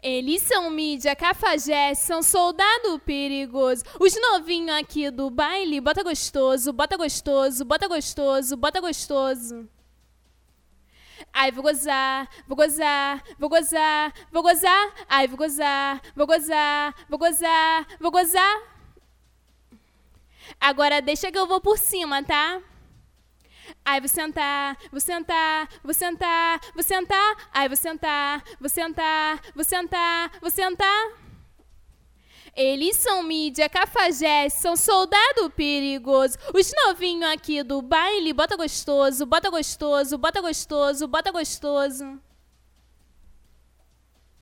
Eles são mídia, cafajeste, são soldado perigoso. Os novinhos aqui do baile, bota gostoso, bota gostoso, bota gostoso, bota gostoso. Ai, vou gozar, vou gozar, vou gozar, vou gozar. Ai, vou gozar, vou gozar, vou gozar, vou gozar. Agora deixa que eu vou por cima, tá? Ai, vou sentar, vou sentar, vou sentar, vou sentar. Ai, vou sentar, vou sentar, vou sentar, vou sentar. Eles são mídia, cafajeste, são soldado perigoso. Os novinhos aqui do baile, bota gostoso, bota gostoso, bota gostoso, bota gostoso.